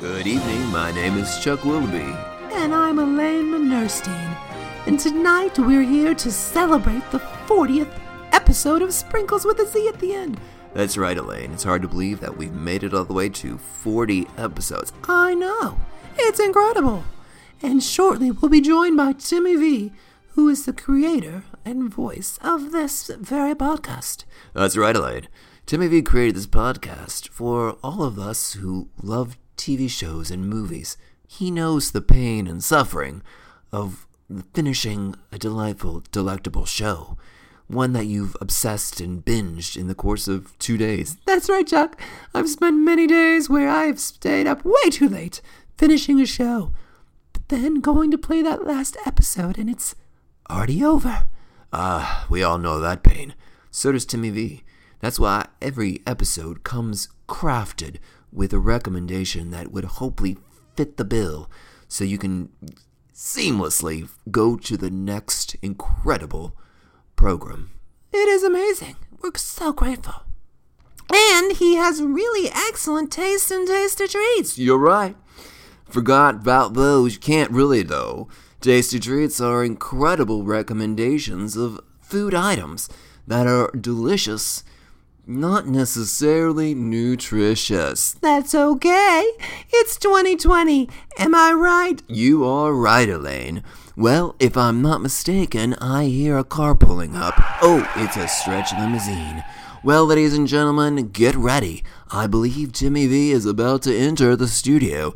Good evening, my name is Chuck Willoughby. And I'm Elaine Manerstein. And tonight we're here to celebrate the 40th episode of Sprinkles with a Z at the end. That's right, Elaine. It's hard to believe that we've made it all the way to 40 episodes. I know. It's incredible. And shortly we'll be joined by Timmy V, who is the creator and voice of this very podcast. That's right, Elaine. Timmy V created this podcast for all of us who love TV shows and movies. He knows the pain and suffering of finishing a delightful, delectable show. One that you've obsessed and binged in the course of two days. That's right, Chuck. I've spent many days where I've stayed up way too late finishing a show, but then going to play that last episode and it's already over. Ah, we all know that pain. So does Timmy V. That's why every episode comes crafted with a recommendation that would hopefully fit the bill so you can seamlessly go to the next incredible program. It is amazing. We're so grateful. And he has really excellent taste in tasty treats. You're right. Forgot about those. You can't really, though. Tasty treats are incredible recommendations of food items that are delicious, not necessarily nutritious. That's okay. It's 2020. Am I right? You are right, Elaine. Well, if I'm not mistaken, I hear a car pulling up. Oh, it's a stretch limousine. Well, ladies and gentlemen, get ready. I believe Timmy V is about to enter the studio.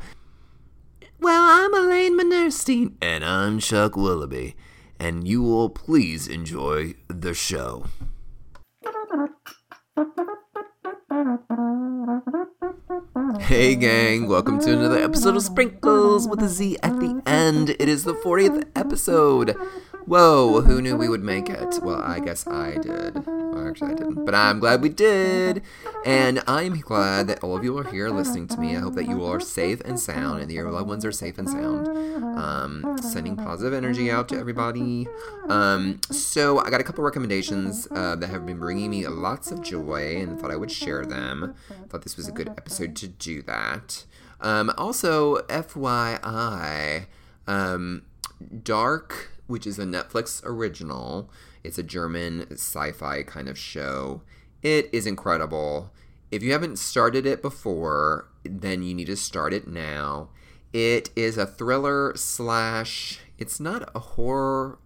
Well, I'm Elaine Manerstein. And I'm Chuck Willoughby. And you will please enjoy the show. Hey, gang, welcome to another episode of Sprinkles with a Z at the end. It is the 40th episode. Whoa, who knew we would make it? Well, I guess I did. Well, actually, I didn't. But I'm glad we did. And I'm glad that all of you are here listening to me. I hope that you all are safe and sound and that your loved ones are safe and sound. Um, sending positive energy out to everybody. Um, so, I got a couple recommendations uh, that have been bringing me lots of joy and thought I would share them. Thought this was a good episode to do that. Um, also, FYI, um, Dark which is a Netflix original. It's a German sci fi kind of show. It is incredible. If you haven't started it before, then you need to start it now. It is a thriller slash. It's not a horror.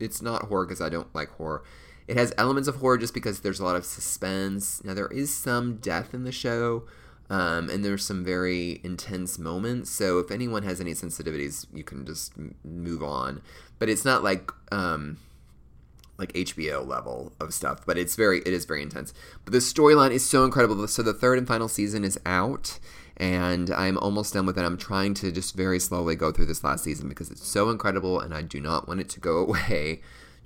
It's not horror because I don't like horror. It has elements of horror just because there's a lot of suspense. Now, there is some death in the show, um, and there's some very intense moments. So if anyone has any sensitivities, you can just move on. But it's not like um, like HBO level of stuff. But it's very it is very intense. But the storyline is so incredible. So the third and final season is out. And I'm almost done with it. I'm trying to just very slowly go through this last season because it's so incredible and I do not want it to go away.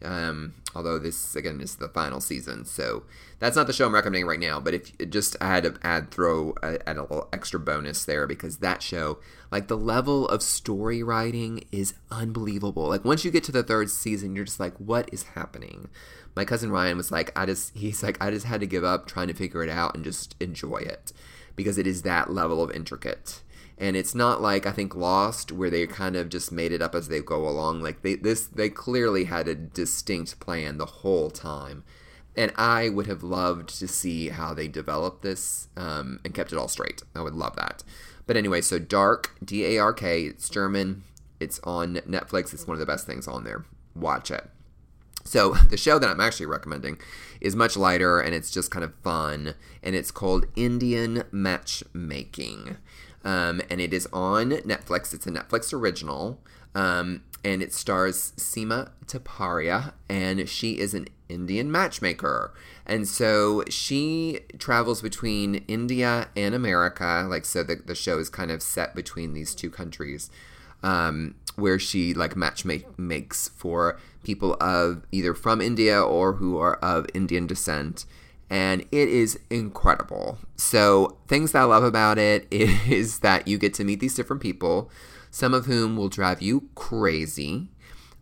Um, although this again is the final season, so that's not the show I'm recommending right now. But if just I had to add throw a, add a little extra bonus there because that show, like the level of story writing is unbelievable. Like once you get to the third season, you're just like, what is happening? My cousin Ryan was like, I just he's like, I just had to give up trying to figure it out and just enjoy it because it is that level of intricate and it's not like I think Lost where they kind of just made it up as they go along. Like they this they clearly had a distinct plan the whole time, and I would have loved to see how they developed this um, and kept it all straight. I would love that. But anyway, so Dark D A R K. It's German. It's on Netflix. It's one of the best things on there. Watch it. So the show that I'm actually recommending is much lighter and it's just kind of fun, and it's called Indian Matchmaking um, and it is on Netflix. It's a Netflix original, um, and it stars Sima Taparia, and she is an Indian matchmaker. And so she travels between India and America. Like, so the, the show is kind of set between these two countries, um, where she like match make, makes for people of either from India or who are of Indian descent and it is incredible. So, things that I love about it is that you get to meet these different people, some of whom will drive you crazy,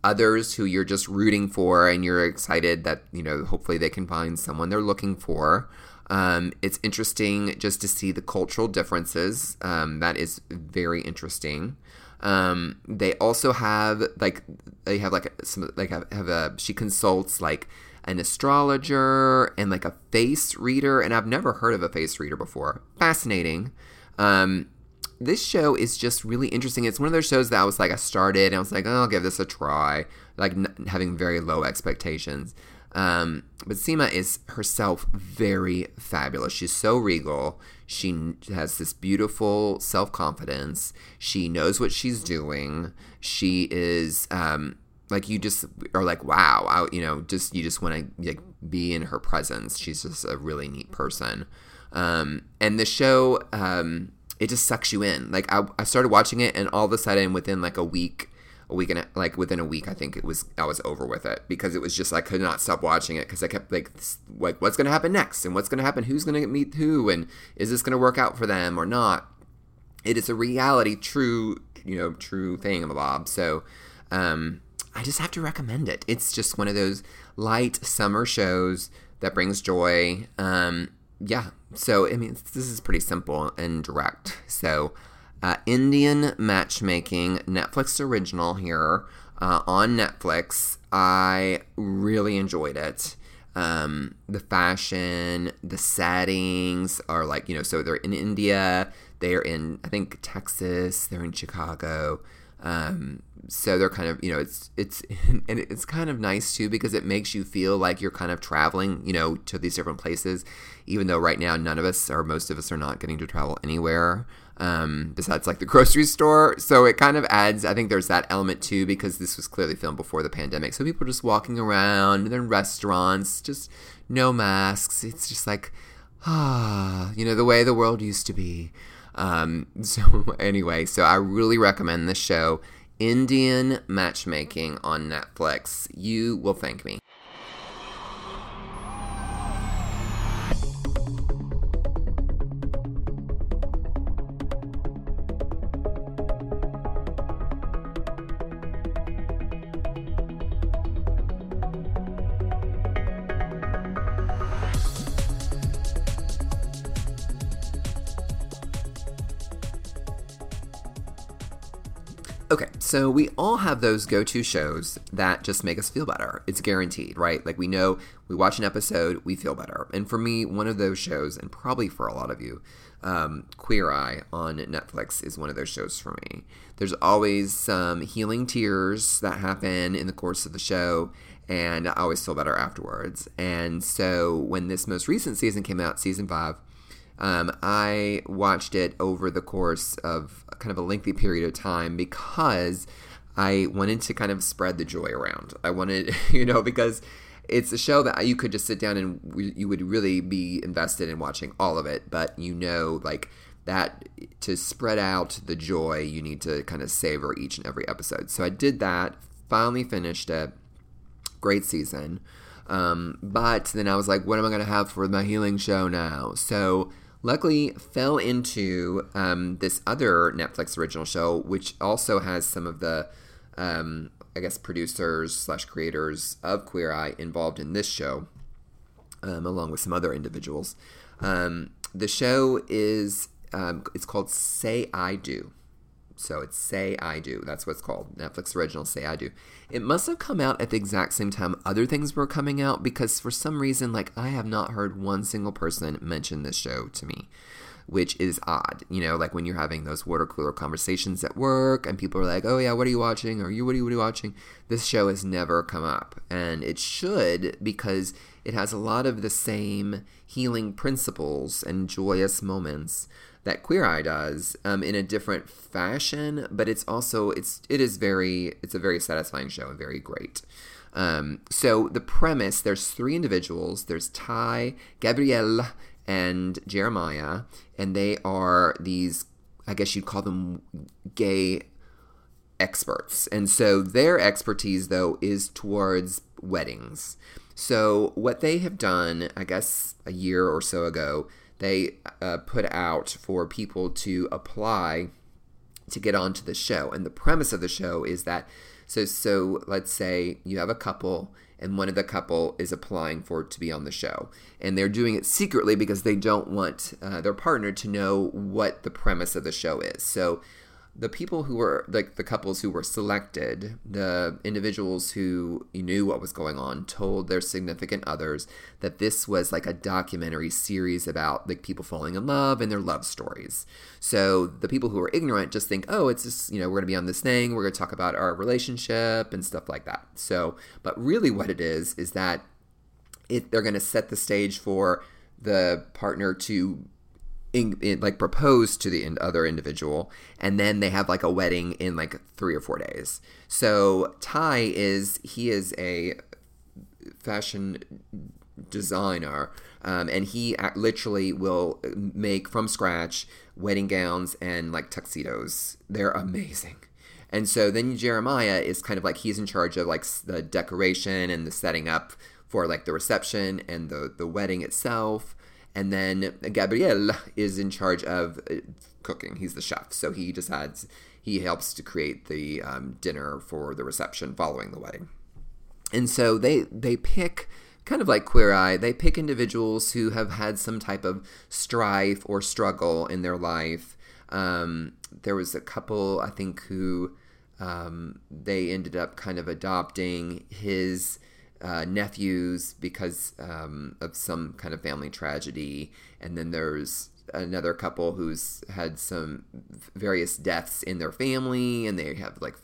others who you're just rooting for and you're excited that, you know, hopefully they can find someone they're looking for. Um, it's interesting just to see the cultural differences. Um, that is very interesting. Um, they also have like they have like some like have, have a she consults like an astrologer and like a face reader, and I've never heard of a face reader before. Fascinating. Um, this show is just really interesting. It's one of those shows that I was like, I started and I was like, oh, I'll give this a try, like n- having very low expectations. Um, but Sima is herself very fabulous. She's so regal. She has this beautiful self confidence. She knows what she's doing. She is um, like you just are like wow, I, you know, just you just want to like be in her presence. She's just a really neat person. Um, and the show, um, it just sucks you in. Like I, I started watching it, and all of a sudden, within like a week, a week and a, like within a week, I think it was I was over with it because it was just I could not stop watching it because I kept like like what's gonna happen next and what's gonna happen, who's gonna meet who, and is this gonna work out for them or not? It is a reality, true, you know, true thing, Bob. So, um, I just have to recommend it. It's just one of those light summer shows that brings joy. Um, yeah, so I mean, this is pretty simple and direct. So, uh, Indian matchmaking, Netflix original here uh, on Netflix. I really enjoyed it. Um, the fashion, the settings are like, you know, so they're in India, they're in, I think, Texas, they're in Chicago. Um, so they're kind of you know it's it's and it's kind of nice too because it makes you feel like you're kind of traveling you know to these different places even though right now none of us or most of us are not getting to travel anywhere um, besides like the grocery store. So it kind of adds i think there's that element too because this was clearly filmed before the pandemic. So people are just walking around they're in restaurants just no masks. It's just like ah you know the way the world used to be. Um, so anyway so i really recommend this show Indian matchmaking on Netflix. You will thank me. So we all have those go to shows that just make us feel better. It's guaranteed, right? Like we know we watch an episode, we feel better. And for me, one of those shows, and probably for a lot of you, um, Queer Eye on Netflix is one of those shows for me. There's always some healing tears that happen in the course of the show, and I always feel better afterwards. And so when this most recent season came out, season five, um, I watched it over the course of kind of a lengthy period of time because I wanted to kind of spread the joy around. I wanted, you know, because it's a show that you could just sit down and you would really be invested in watching all of it, but you know, like that to spread out the joy, you need to kind of savor each and every episode. So I did that, finally finished it. Great season. Um, but then I was like, what am I going to have for my healing show now? So luckily fell into um, this other Netflix original show, which also has some of the, um, I guess, producers slash creators of Queer Eye involved in this show, um, along with some other individuals. Um, the show is um, it's called Say I Do. So it's Say I Do. That's what it's called. Netflix original Say I Do. It must have come out at the exact same time other things were coming out because for some reason, like, I have not heard one single person mention this show to me, which is odd. You know, like when you're having those water cooler conversations at work and people are like, oh, yeah, what are you watching? Or you, what are you, what are you watching? This show has never come up. And it should because it has a lot of the same healing principles and joyous moments that Queer Eye does um, in a different fashion, but it's also it's it is very it's a very satisfying show and very great. Um, so the premise there's three individuals. There's Thai, Gabriele, and Jeremiah, and they are these I guess you'd call them gay experts. And so their expertise though is towards weddings. So what they have done, I guess a year or so ago, they uh, put out for people to apply to get onto the show. And the premise of the show is that so so let's say you have a couple and one of the couple is applying for to be on the show, and they're doing it secretly because they don't want uh, their partner to know what the premise of the show is. So the people who were like the couples who were selected, the individuals who knew what was going on, told their significant others that this was like a documentary series about like people falling in love and their love stories. So the people who are ignorant just think, oh, it's just you know we're gonna be on this thing, we're gonna talk about our relationship and stuff like that. So, but really, what it is is that it they're gonna set the stage for the partner to in, in, like propose to the other individual and then they have like a wedding in like three or four days. So Thai is he is a fashion designer um, and he literally will make from scratch wedding gowns and like tuxedos. They're amazing. And so then jeremiah is kind of like he's in charge of like the decoration and the setting up for like the reception and the the wedding itself and then Gabriel is in charge of uh, cooking. He's the chef, so he decides he helps to create the um, dinner for the reception following the wedding. And so they they pick kind of like Queer Eye, they pick individuals who have had some type of strife or struggle in their life. Um, there was a couple, I think, who um, they ended up kind of adopting his uh, nephews because um, of some kind of family tragedy, and then there's another couple who's had some various deaths in their family, and they have like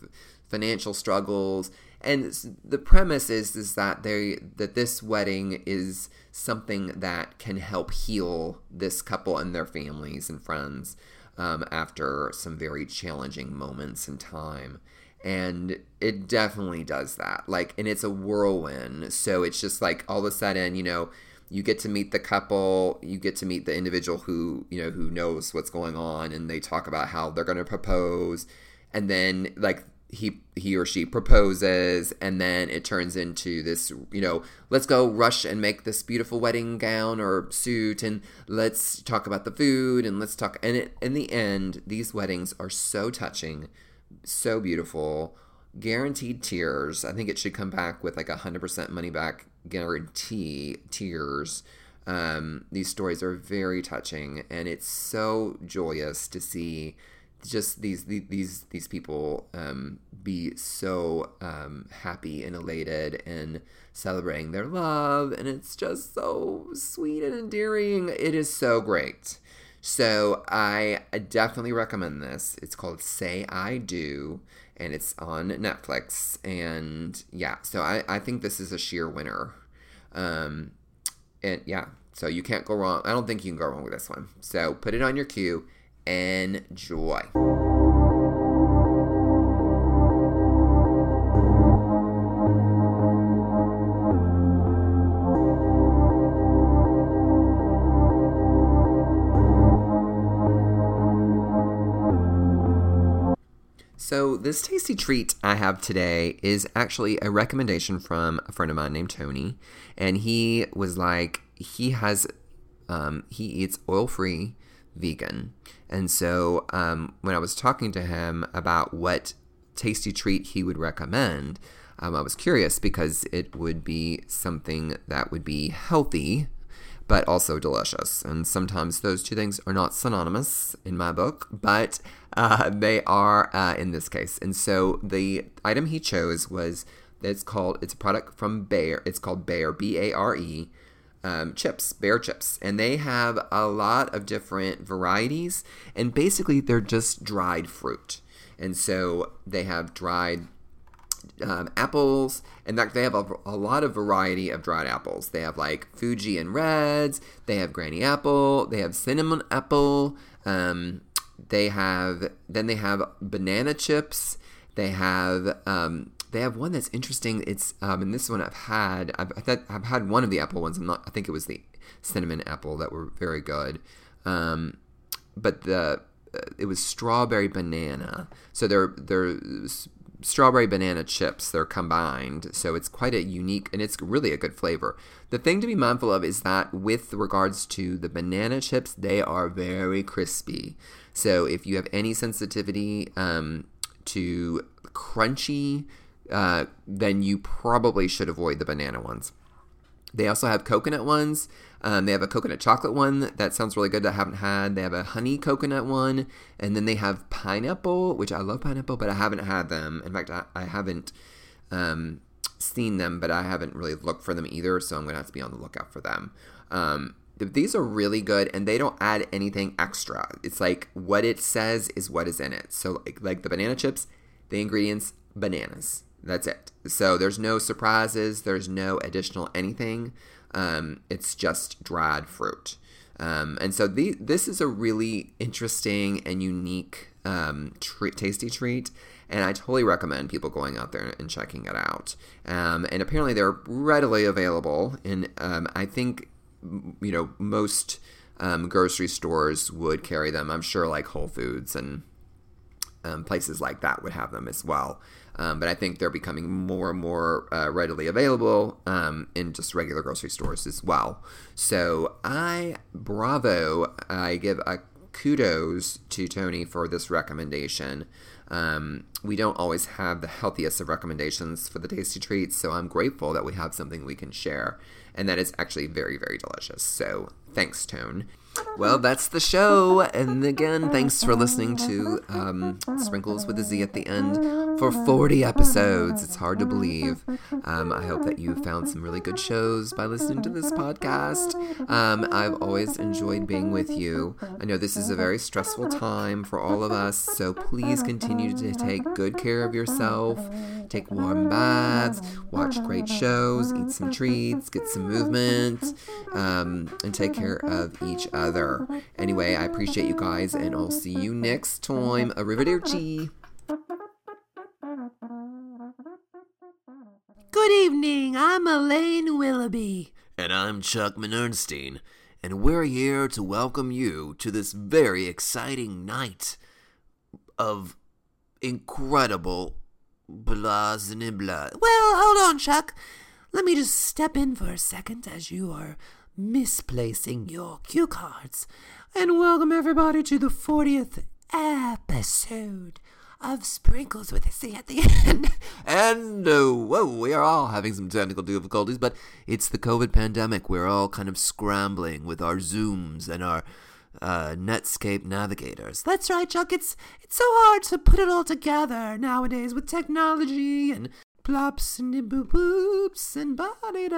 financial struggles. And the premise is is that they that this wedding is something that can help heal this couple and their families and friends um, after some very challenging moments in time and it definitely does that. Like and it's a whirlwind. So it's just like all of a sudden you know you get to meet the couple you get to meet the individual who you know who knows what's going on and they talk about how they're going to propose. And then like he he or she proposes and then it turns into this you know let's go rush and make this beautiful wedding gown or suit and let's talk about the food and let's talk and it, in the end these weddings are so touching so beautiful. Guaranteed tears. I think it should come back with like a hundred percent money back guarantee tears. Um, these stories are very touching, and it's so joyous to see just these these these people um, be so um, happy and elated and celebrating their love, and it's just so sweet and endearing. It is so great. So I definitely recommend this. It's called Say I Do, and it's on Netflix. And yeah, so I, I think this is a sheer winner. Um, and yeah, so you can't go wrong. I don't think you can go wrong with this one. So put it on your queue. Enjoy. So, this tasty treat I have today is actually a recommendation from a friend of mine named Tony. And he was like, he has, um, he eats oil free vegan. And so, um, when I was talking to him about what tasty treat he would recommend, um, I was curious because it would be something that would be healthy but also delicious. And sometimes those two things are not synonymous in my book, but uh, they are uh, in this case. And so the item he chose was it's called it's a product from Bare. It's called Bare B A R E. Um, chips, Bare chips, and they have a lot of different varieties, and basically they're just dried fruit. And so they have dried um, apples. Fact, they have a, a, lot of variety of dried apples. They have like Fuji and Reds. They have Granny Apple. They have Cinnamon Apple. Um, they have then they have banana chips. They have um, they have one that's interesting. It's um, and this one I've had. I've, I've had one of the apple ones. I'm not. I think it was the cinnamon apple that were very good. Um, but the uh, it was strawberry banana. So they're they're strawberry banana chips. They're combined, so it's quite a unique and it's really a good flavor. The thing to be mindful of is that with regards to the banana chips, they are very crispy. So if you have any sensitivity um, to crunchy uh, then you probably should avoid the banana ones. They also have coconut ones. Um, they have a coconut chocolate one that sounds really good that I haven't had. They have a honey coconut one, and then they have pineapple, which I love pineapple, but I haven't had them. In fact, I, I haven't um, seen them, but I haven't really looked for them either. So I'm gonna have to be on the lookout for them. Um, these are really good, and they don't add anything extra. It's like what it says is what is in it. So like, like the banana chips, the ingredients bananas. That's it. So there's no surprises. There's no additional anything. Um, it's just dried fruit. Um, and so the, this is a really interesting and unique um, tasty treat. And I totally recommend people going out there and checking it out. Um, and apparently they're readily available. And um, I think, you know, most um, grocery stores would carry them. I'm sure like Whole Foods and um, places like that would have them as well. Um, but I think they're becoming more and more uh, readily available um, in just regular grocery stores as well. So I, bravo, I give a kudos to Tony for this recommendation. Um, we don't always have the healthiest of recommendations for the tasty treats, so I'm grateful that we have something we can share, and that is actually very, very delicious. So thanks, Tone. Well, that's the show. And again, thanks for listening to um, Sprinkles with a Z at the end for 40 episodes. It's hard to believe. Um, I hope that you found some really good shows by listening to this podcast. Um, I've always enjoyed being with you. I know this is a very stressful time for all of us, so please continue to take good care of yourself. Take warm baths, watch great shows, eat some treats, get some movement, um, and take care of each other other. Anyway, I appreciate you guys, and I'll see you next time. Arrivederci. Good evening. I'm Elaine Willoughby. And I'm Chuck Menernstein, and we're here to welcome you to this very exciting night of incredible blah blah. Well, hold on, Chuck. Let me just step in for a second as you are misplacing your cue cards. And welcome everybody to the 40th episode of Sprinkles with a C at the end. and uh, whoa, we are all having some technical difficulties, but it's the COVID pandemic. We're all kind of scrambling with our Zooms and our uh, Netscape navigators. That's right, Chuck. It's it's so hard to put it all together nowadays with technology and plops and boop boops and body